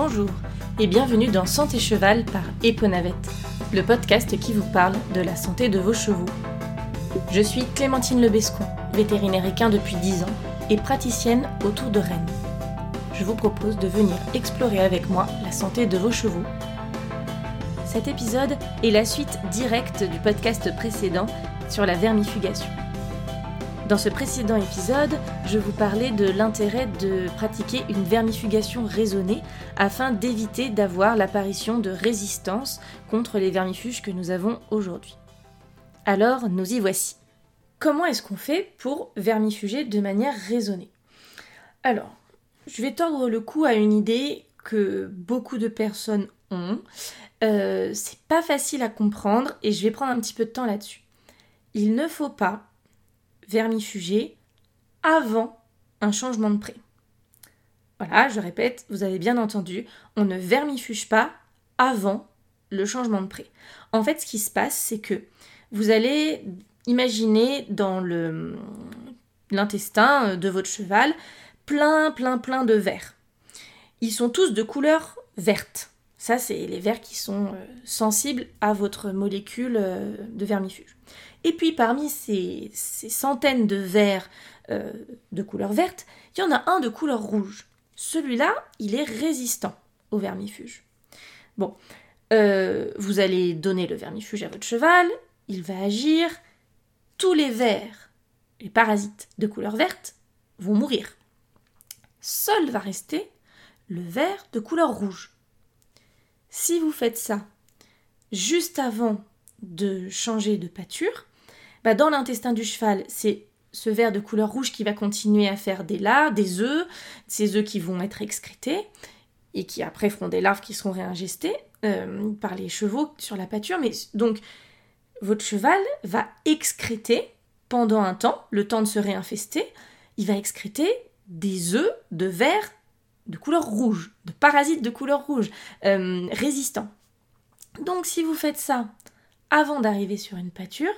Bonjour et bienvenue dans Santé Cheval par Eponavette, le podcast qui vous parle de la santé de vos chevaux. Je suis Clémentine Lebescon, vétérinaire équin depuis 10 ans et praticienne autour de Rennes. Je vous propose de venir explorer avec moi la santé de vos chevaux. Cet épisode est la suite directe du podcast précédent sur la vermifugation. Dans ce précédent épisode, je vous parlais de l'intérêt de pratiquer une vermifugation raisonnée afin d'éviter d'avoir l'apparition de résistance contre les vermifuges que nous avons aujourd'hui. Alors, nous y voici. Comment est-ce qu'on fait pour vermifuger de manière raisonnée? Alors, je vais tordre le cou à une idée que beaucoup de personnes ont. Euh, c'est pas facile à comprendre et je vais prendre un petit peu de temps là-dessus. Il ne faut pas vermifuger avant un changement de pré. Voilà, je répète, vous avez bien entendu, on ne vermifuge pas avant le changement de pré. En fait, ce qui se passe, c'est que vous allez imaginer dans l'intestin de votre cheval plein, plein, plein de vers. Ils sont tous de couleur verte. Ça, c'est les vers qui sont euh, sensibles à votre molécule euh, de vermifuge. Et puis parmi ces, centaines de vers euh, de couleur verte, il y en a un de couleur rouge. Celui-là, il est résistant au vermifuge. Bon, euh, vous allez donner le vermifuge à votre cheval, il va agir, tous les vers, les parasites de couleur verte, vont mourir. Seul va rester le ver de couleur rouge. Si vous faites ça juste avant de changer de pâture, bah, dans l'intestin du cheval, c'est ce ver de couleur rouge qui va continuer à faire des larves, des œufs, ces œufs qui vont être excrétés et qui après feront des larves qui seront réingestées euh, par les chevaux sur la pâture. Mais donc, votre cheval va excréter pendant un temps, le temps de se réinfester, il va excréter des œufs de ver de couleur rouge, de parasites de couleur rouge, euh, résistants. Donc si vous faites ça avant d'arriver sur une pâture,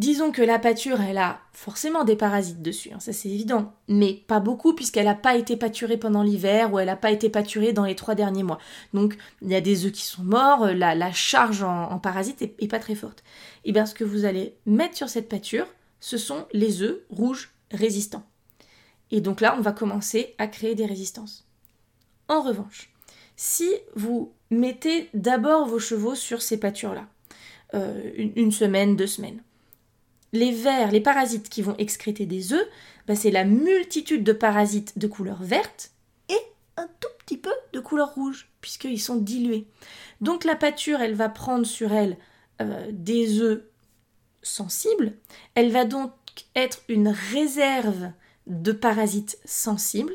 Disons que la pâture, elle a forcément des parasites dessus, hein, ça c'est évident, mais pas beaucoup puisqu'elle n'a pas été pâturée pendant l'hiver ou elle n'a pas été pâturée dans les trois derniers mois. Donc il y a des œufs qui sont morts, la, charge en, parasites est, pas très forte. Et bien ce que vous allez mettre sur cette pâture, ce sont les œufs rouges résistants. Et donc là, on va commencer à créer des résistances. En revanche, si vous mettez d'abord vos chevaux sur ces pâtures-là, euh, une semaine, deux semaines, les vers, les parasites qui vont excréter des œufs, bah, c'est la multitude de parasites de couleur verte et un tout petit peu de couleur rouge, puisqu'ils sont dilués. Donc la pâture, elle va prendre sur elle euh, des œufs sensibles, elle va donc être une réserve de parasites sensibles,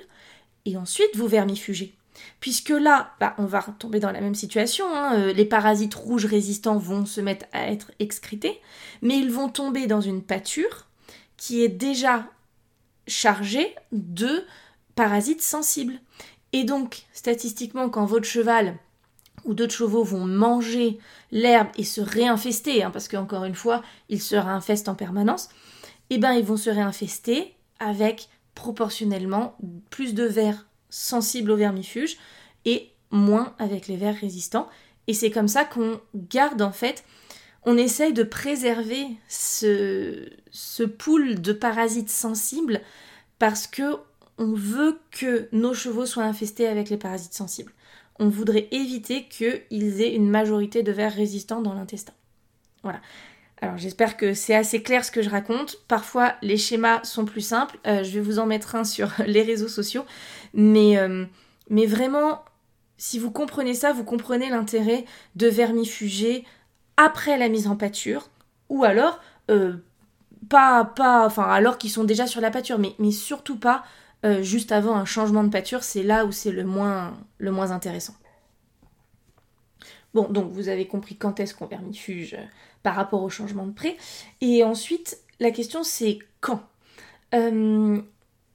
et ensuite vous vermifugez. Puisque là, bah, on va tomber dans la même situation, hein, euh, les parasites rouges résistants vont se mettre à être excrétés, mais ils vont tomber dans une pâture qui est déjà chargée de parasites sensibles. Et donc, statistiquement, quand votre cheval ou d'autres chevaux vont manger l'herbe et se réinfester, hein, parce qu'encore une fois, ils se réinfestent en permanence, eh ben ils vont se réinfester avec proportionnellement plus de vers sensibles aux vermifuges et moins avec les vers résistants. Et c'est comme ça qu'on garde en fait, on essaye de préserver ce, ce pool de parasites sensibles parce que on veut que nos chevaux soient infestés avec les parasites sensibles. On voudrait éviter qu'ils aient une majorité de vers résistants dans l'intestin. Voilà. Alors j'espère que c'est assez clair ce que je raconte. Parfois les schémas sont plus simples. Euh, je vais vous en mettre un sur les réseaux sociaux. Mais, euh, mais vraiment, si vous comprenez ça, vous comprenez l'intérêt de vermifuger après la mise en pâture. Ou alors, euh, pas, pas, enfin alors qu'ils sont déjà sur la pâture, mais, mais surtout pas juste avant un changement de pâture. C'est là où c'est le moins, le moins intéressant. Bon, donc vous avez compris quand est-ce qu'on vermifuge par rapport au changement de pré. Et ensuite, la question c'est quand euh,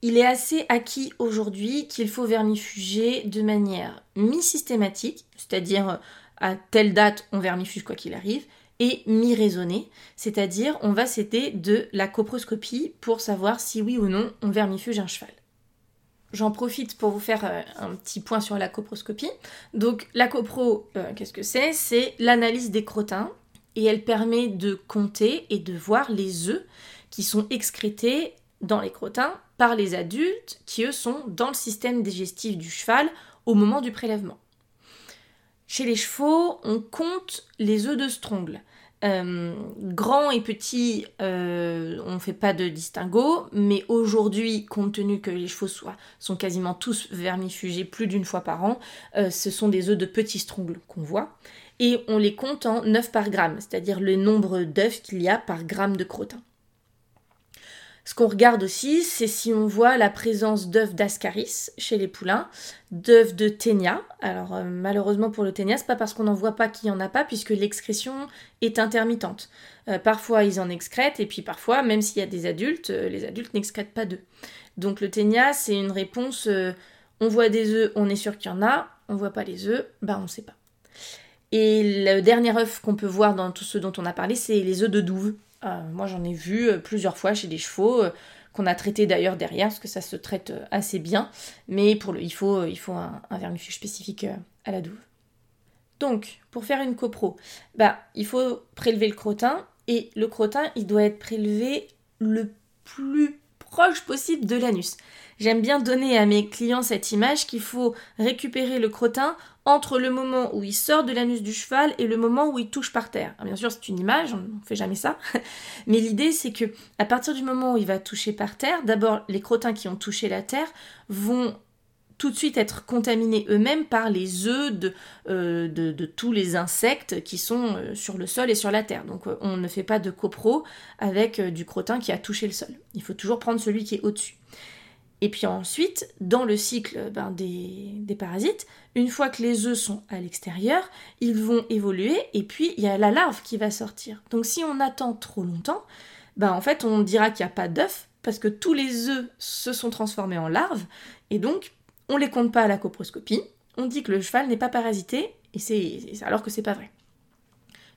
Il est assez acquis aujourd'hui qu'il faut vermifuger de manière mi-systématique, c'est-à-dire euh, à telle date on vermifuge quoi qu'il arrive, et mi-raisonnée, c'est-à-dire on va s'aider de la coproscopie pour savoir si oui ou non on vermifuge un cheval. j'en profite pour vous faire euh, un petit point sur la coproscopie. Donc la copro, qu'est-ce que c'est? C'est l'analyse des crottins et elle permet de compter et de voir les œufs qui sont excrétés dans les crottins par les adultes qui eux sont dans le système digestif du cheval au moment du prélèvement. Chez les chevaux, on compte les œufs de strongle. Euh, grands et petits, euh, on ne fait pas de distinguo, mais aujourd'hui, compte tenu que les chevaux sont quasiment tous vermifugés plus d'une fois par an, euh, ce sont des œufs de petits strongles qu'on voit, et on les compte en 9 par gramme, c'est-à-dire le nombre d'œufs qu'il y a par gramme de crottin. Ce qu'on regarde aussi, c'est si on voit la présence d'œufs d'ascaris chez les poulains, d'œufs de ténia. Alors euh, malheureusement pour le ténia, c'est pas parce qu'on n'en voit pas qu'il n'y en a pas, puisque l'excrétion est intermittente. Euh, parfois ils en excrètent, et puis parfois, même s'il y a des adultes, euh, les adultes n'excrètent pas d'œufs. Donc le ténia, c'est une réponse, on voit des œufs, on est sûr qu'il y en a, on voit pas les œufs, bah on sait pas. Et le dernier œuf qu'on peut voir dans tout ce dont on a parlé, c'est les œufs de douve. Euh, moi, j'en ai vu euh, plusieurs fois chez des chevaux, euh, qu'on a traité d'ailleurs derrière, parce que ça se traite assez bien. Mais pour le, il faut, faut un, vermifuge spécifique à la douve. Donc, pour faire une copro, bah, il faut prélever le crottin, et le crottin, il doit être prélevé le plus proche possible de l'anus. J'aime bien donner à mes clients cette image qu'il faut récupérer le crottin entre le moment où il sort de l'anus du cheval et le moment où il touche par terre. bien sûr, c'est une image, on ne fait jamais ça, mais l'idée c'est que à partir du moment où il va toucher par terre, d'abord les crottins qui ont touché la terre vont tout de suite être contaminés eux-mêmes par les œufs de, euh, de, tous les insectes qui sont euh, sur le sol et sur la terre. Donc euh, on ne fait pas de copro avec du crottin qui a touché le sol. Il faut toujours prendre celui qui est au-dessus. Et puis ensuite, dans le cycle ben, des, parasites, une fois que les œufs sont à l'extérieur, ils vont évoluer et puis il y a la larve qui va sortir. Donc si on attend trop longtemps, ben, en fait on dira qu'il n'y a pas d'œufs parce que tous les œufs se sont transformés en larves et donc on les compte pas à la coproscopie. On dit que le cheval n'est pas parasité et c'est alors que c'est pas vrai.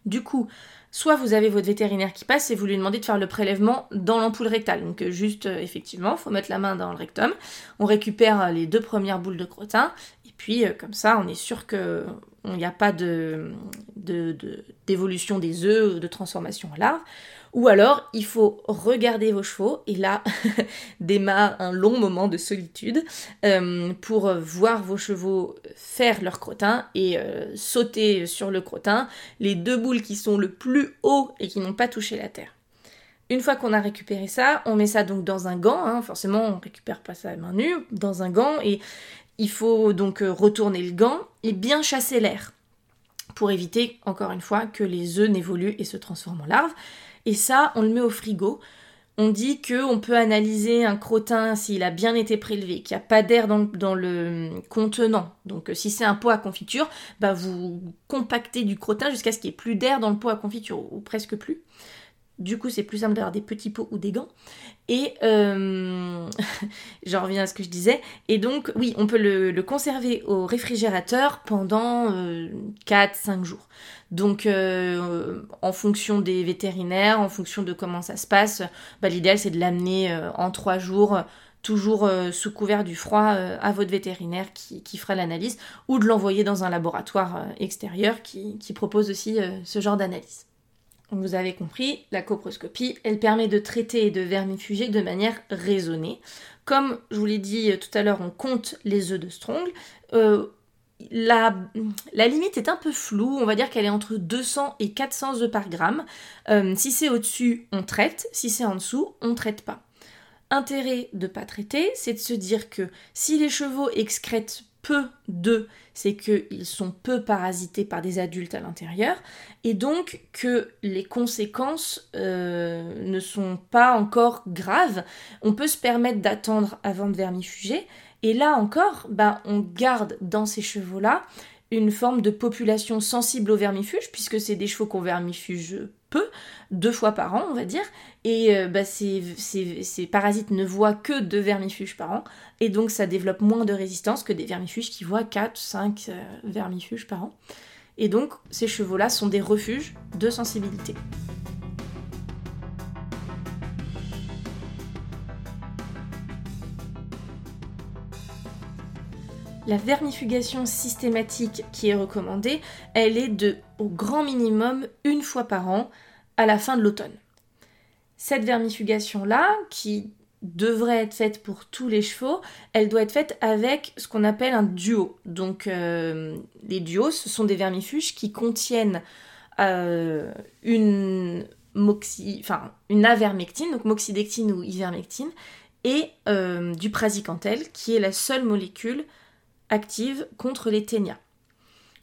Du coup, soit vous avez votre vétérinaire qui passe et vous lui demandez de faire le prélèvement dans l'ampoule rectale. Donc euh, juste, euh, effectivement, il faut mettre la main dans le rectum. On récupère euh, les deux premières boules de crottin. Et puis, comme ça, on est sûr qu'il n'y a pas d'évolution de, des œufs, de transformation en larves. Ou alors, il faut regarder vos chevaux, et là démarre un long moment de solitude euh, pour voir vos chevaux faire leur crottin et euh, sauter sur le crottin, les deux boules qui sont le plus haut et qui n'ont pas touché la terre. Une fois qu'on a récupéré ça, on met ça donc dans un gant, hein. forcément on récupère pas ça à main nue, dans un gant, et il faut donc euh, retourner le gant et bien chasser l'air pour éviter, encore une fois, que les œufs n'évoluent et se transforment en larves. Et ça, on le met au frigo. On dit qu'on peut analyser un crottin s'il a bien été prélevé, qu'il n'y a pas d'air dans, le contenant. Donc si c'est un pot à confiture, bah vous compactez du crottin jusqu'à ce qu'il n'y ait plus d'air dans le pot à confiture, ou presque plus. Du coup, c'est plus simple d'avoir des petits pots ou des gants. Et euh, j'en reviens à ce que je disais. Et donc, oui, on peut le, conserver au réfrigérateur pendant 4-5 euh, jours. Donc, euh, en fonction des vétérinaires, en fonction de comment ça se passe, bah, l'idéal c'est de l'amener en 3 jours toujours sous couvert du froid à votre vétérinaire qui, fera l'analyse, ou de l'envoyer dans un laboratoire extérieur qui propose aussi ce genre d'analyse. Vous avez compris, la coproscopie, elle permet de traiter et de vermifuger de manière raisonnée. Comme je vous l'ai dit tout à l'heure, on compte les œufs de Strong. Euh, la, limite est un peu floue, on va dire qu'elle est entre 200 et 400 œufs par gramme. Euh, si c'est au-dessus, on traite, si c'est en dessous, on ne traite pas. Intérêt de ne pas traiter, c'est de se dire que si les chevaux excrètent peu d'eux, c'est qu'ils sont peu parasités par des adultes à l'intérieur, et donc que les conséquences euh, ne sont pas encore graves. On peut se permettre d'attendre avant de vermifuger, et là encore, bah, on garde dans ces chevaux-là une forme de population sensible au vermifuge, puisque c'est des chevaux qu'on vermifuge peu, deux fois par an, on va dire, et euh, bah, ces, parasites ne voient que deux vermifuges par an, et donc ça développe moins de résistance que des vermifuges qui voient 4, 5 euh, vermifuges par an. Et donc ces chevaux-là sont des refuges de sensibilité. La vermifugation systématique qui est recommandée, elle est de au grand minimum une fois par an à la fin de l'automne. Cette vermifugation-là, qui devrait être faite pour tous les chevaux, elle doit être faite avec ce qu'on appelle un duo. Donc euh, les duos, ce sont des vermifuges qui contiennent euh, une avermectine, donc moxidectine ou ivermectine, et euh, du praziquantel, qui est la seule molécule contre les ténias.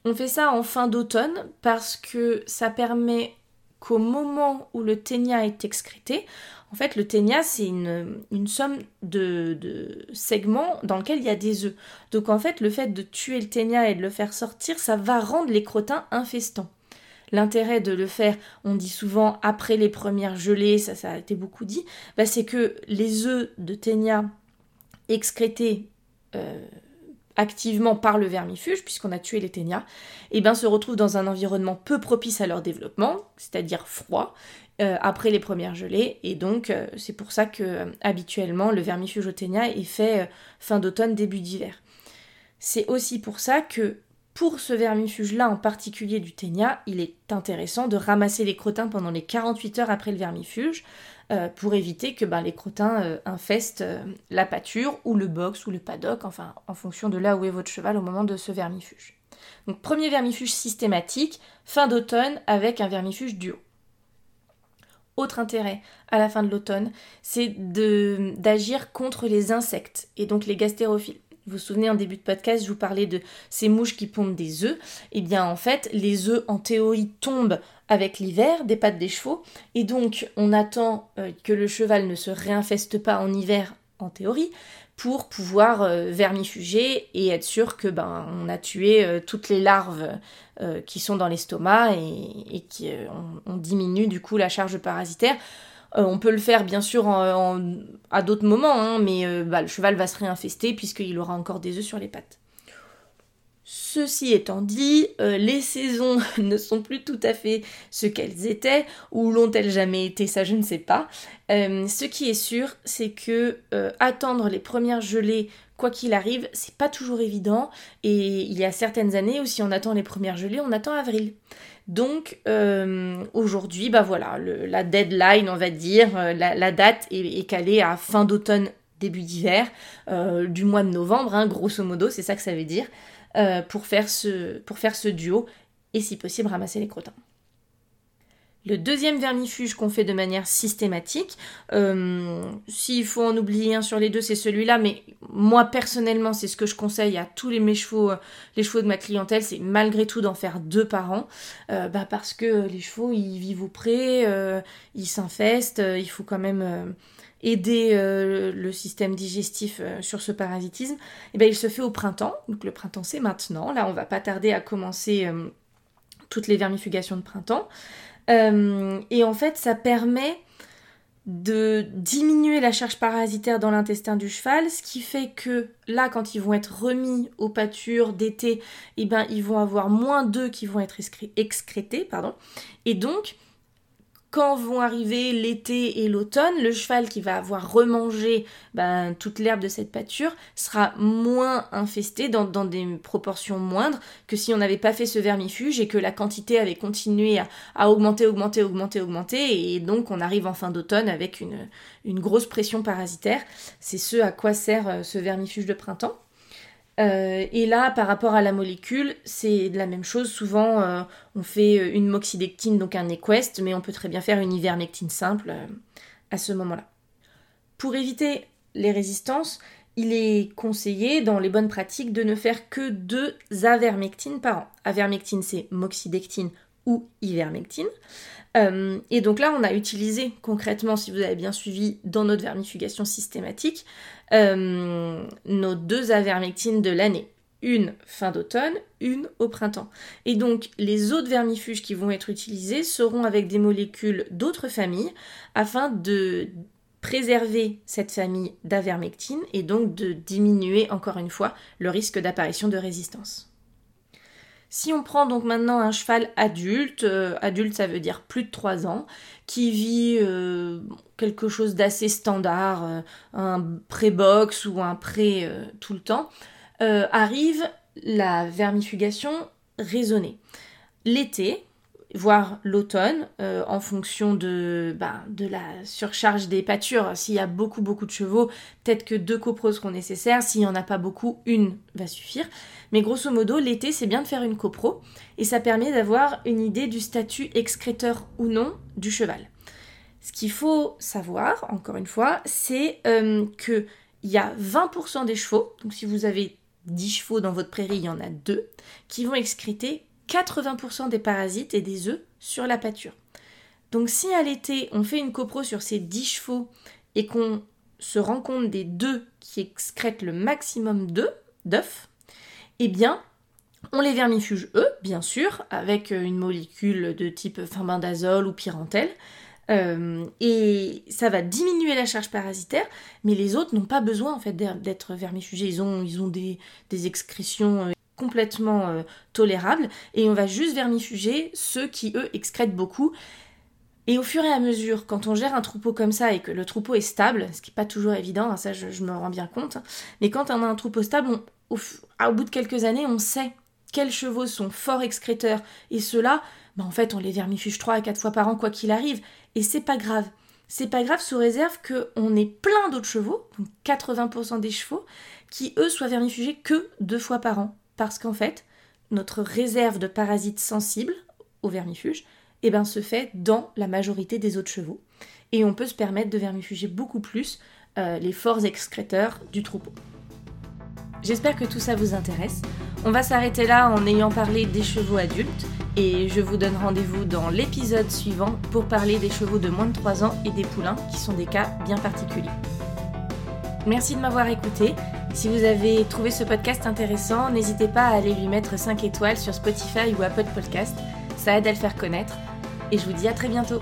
On fait ça en fin d'automne parce que ça permet qu'au moment où le ténia est excrété, en fait, le ténia, c'est une, somme de, segments dans lequel il y a des œufs. Donc, en fait, le fait de tuer le ténia et de le faire sortir, ça va rendre les crottins infestants. L'intérêt de le faire, on dit souvent après les premières gelées, ça, ça a été beaucoup dit, bah, c'est que les œufs de ténia excrétés euh, activement par le vermifuge, puisqu'on a tué les ténias, et eh ben, se retrouvent dans un environnement peu propice à leur développement, c'est-à-dire froid, euh, après les premières gelées, et donc euh, c'est pour ça que euh, habituellement le vermifuge au ténia est fait fin d'automne, début d'hiver. C'est aussi pour ça que pour ce vermifuge-là en particulier du ténia, il est intéressant de ramasser les crottins pendant les 48 heures après le vermifuge, euh, pour éviter que ben, les crottins euh, infestent euh, la pâture ou le box ou le paddock, enfin en fonction de là où est votre cheval au moment de ce vermifuge. Donc premier vermifuge systématique, fin d'automne avec un vermifuge duo. Autre intérêt à la fin de l'automne, c'est d'agir contre les insectes et donc les gastérophiles. Vous vous souvenez en début de podcast, je vous parlais de ces mouches qui pondent des œufs. Eh bien en fait, les œufs en théorie tombent avec l'hiver des pattes des chevaux. Et donc, on attend euh, que le cheval ne se réinfeste pas en hiver, en théorie, pour pouvoir euh, vermifuger et être sûr que ben on a tué euh, toutes les larves qui sont dans l'estomac et, qui on, diminue du coup la charge parasitaire. on peut le faire bien sûr à d'autres moments, hein, mais bah, le cheval va se réinfester puisqu'il aura encore des œufs sur les pattes. Ceci étant dit, euh, les saisons ne sont plus tout à fait ce qu'elles étaient, ou l'ont-elles jamais été, ça je ne sais pas. Euh, ce qui est sûr, c'est que euh, attendre les premières gelées, quoi qu'il arrive, c'est pas toujours évident, et il y a certaines années où si on attend les premières gelées, on attend avril. Donc aujourd'hui, bah voilà, la deadline, on va dire, la, date est, calée à fin d'automne, début d'hiver, du mois de novembre, hein, grosso modo, c'est ça que ça veut dire. Euh, pour, faire ce, pour faire ce duo et si possible ramasser les crottins. Le deuxième vermifuge qu'on fait de manière systématique, euh, s'il faut en oublier un sur les deux, c'est celui-là, mais moi personnellement, c'est ce que je conseille à tous les mes chevaux, euh, les chevaux de ma clientèle, c'est malgré tout d'en faire deux par an, bah parce que les chevaux ils vivent au pré, ils s'infestent, il faut quand même aider euh, le système digestif euh, sur ce parasitisme, et eh bien, il se fait au printemps. Donc le printemps c'est maintenant. Là on va pas tarder à commencer euh, toutes les vermifugations de printemps. Et en fait ça permet de diminuer la charge parasitaire dans l'intestin du cheval, ce qui fait que là, quand ils vont être remis aux pâtures d'été, eh ben, ils vont avoir moins d'œufs qui vont être excrétés, pardon, et donc quand vont arriver l'été et l'automne, le cheval qui va avoir remangé ben, toute l'herbe de cette pâture sera moins infesté dans, des proportions moindres que si on n'avait pas fait ce vermifuge et que la quantité avait continué à, augmenter, augmenter, augmenter, augmenter et donc on arrive en fin d'automne avec une, une grosse pression parasitaire. C'est ce à quoi sert euh, ce vermifuge de printemps. Euh, et là, par rapport à la molécule, c'est la même chose. Souvent, euh, on fait euh, une moxidectine, donc un Equest, mais on peut très bien faire une ivermectine simple à ce moment-là. Pour éviter les résistances, il est conseillé, dans les bonnes pratiques, de ne faire que deux avermectines par an. Avermectine, c'est moxidectine ou ivermectine. Euh, et donc là, on a utilisé concrètement, si vous avez bien suivi, dans notre vermifugation systématique, euh, nos deux avermectines de l'année. Une fin d'automne, une au printemps. Et donc les autres vermifuges qui vont être utilisés seront avec des molécules d'autres familles afin de préserver cette famille d'avermectine et donc de diminuer encore une fois le risque d'apparition de résistance. Si on prend donc maintenant un cheval adulte, euh, adulte ça veut dire plus de 3 ans, qui vit euh, quelque chose d'assez standard, euh, un pré-box ou un pré tout le temps, arrive la vermifugation raisonnée. L'été, voire l'automne, euh, en fonction de, ben, de la surcharge des pâtures. S'il y a beaucoup beaucoup de chevaux, peut-être que deux copros seront nécessaires. S'il n'y en a pas beaucoup, une va suffire. Mais grosso modo, l'été, c'est bien de faire une copro et ça permet d'avoir une idée du statut excréteur ou non du cheval. Ce qu'il faut savoir, encore une fois, c'est euh, qu'il y a 20% des chevaux, donc si vous avez 10 chevaux dans votre prairie, il y en a 2, qui vont excréter 80% des parasites et des œufs sur la pâture. Donc si à l'été on fait une copro sur ces 10 chevaux et qu'on se rend compte des deux qui excrètent le maximum d'œufs, eh bien on les vermifuge eux, bien sûr, avec une molécule de type thimbindazole ou pyrantel. Euh, et ça va diminuer la charge parasitaire, mais les autres n'ont pas besoin en fait d'être vermifugés. Ils ont, ils des excrétions euh, complètement euh, tolérable et on va juste vermifuger ceux qui eux excrètent beaucoup. Et au fur et à mesure, quand on gère un troupeau comme ça et que le troupeau est stable, ce qui n'est pas toujours évident, hein, ça je, me rends bien compte, mais quand on a un troupeau stable, au, bout de quelques années, on sait quels chevaux sont forts excréteurs et ceux-là, bah, en fait on les vermifuge 3 à 4 fois par an quoi qu'il arrive, et c'est pas grave. C'est pas grave sous réserve qu'on ait plein d'autres chevaux, donc 80% des chevaux, qui eux soient vermifugés que deux fois par an parce qu'en fait, notre réserve de parasites sensibles au vermifuge eh ben, se fait dans la majorité des autres chevaux. Et on peut se permettre de vermifuger beaucoup plus euh, les forts excréteurs du troupeau. J'espère que tout ça vous intéresse. On va s'arrêter là en ayant parlé des chevaux adultes et je vous donne rendez-vous dans l'épisode suivant pour parler des chevaux de moins de 3 ans et des poulains qui sont des cas bien particuliers. Merci de m'avoir écouté si vous avez trouvé ce podcast intéressant, n'hésitez pas à aller lui mettre 5 étoiles sur Spotify ou Apple Podcast. Ça aide à le faire connaître. Et je vous dis à très bientôt.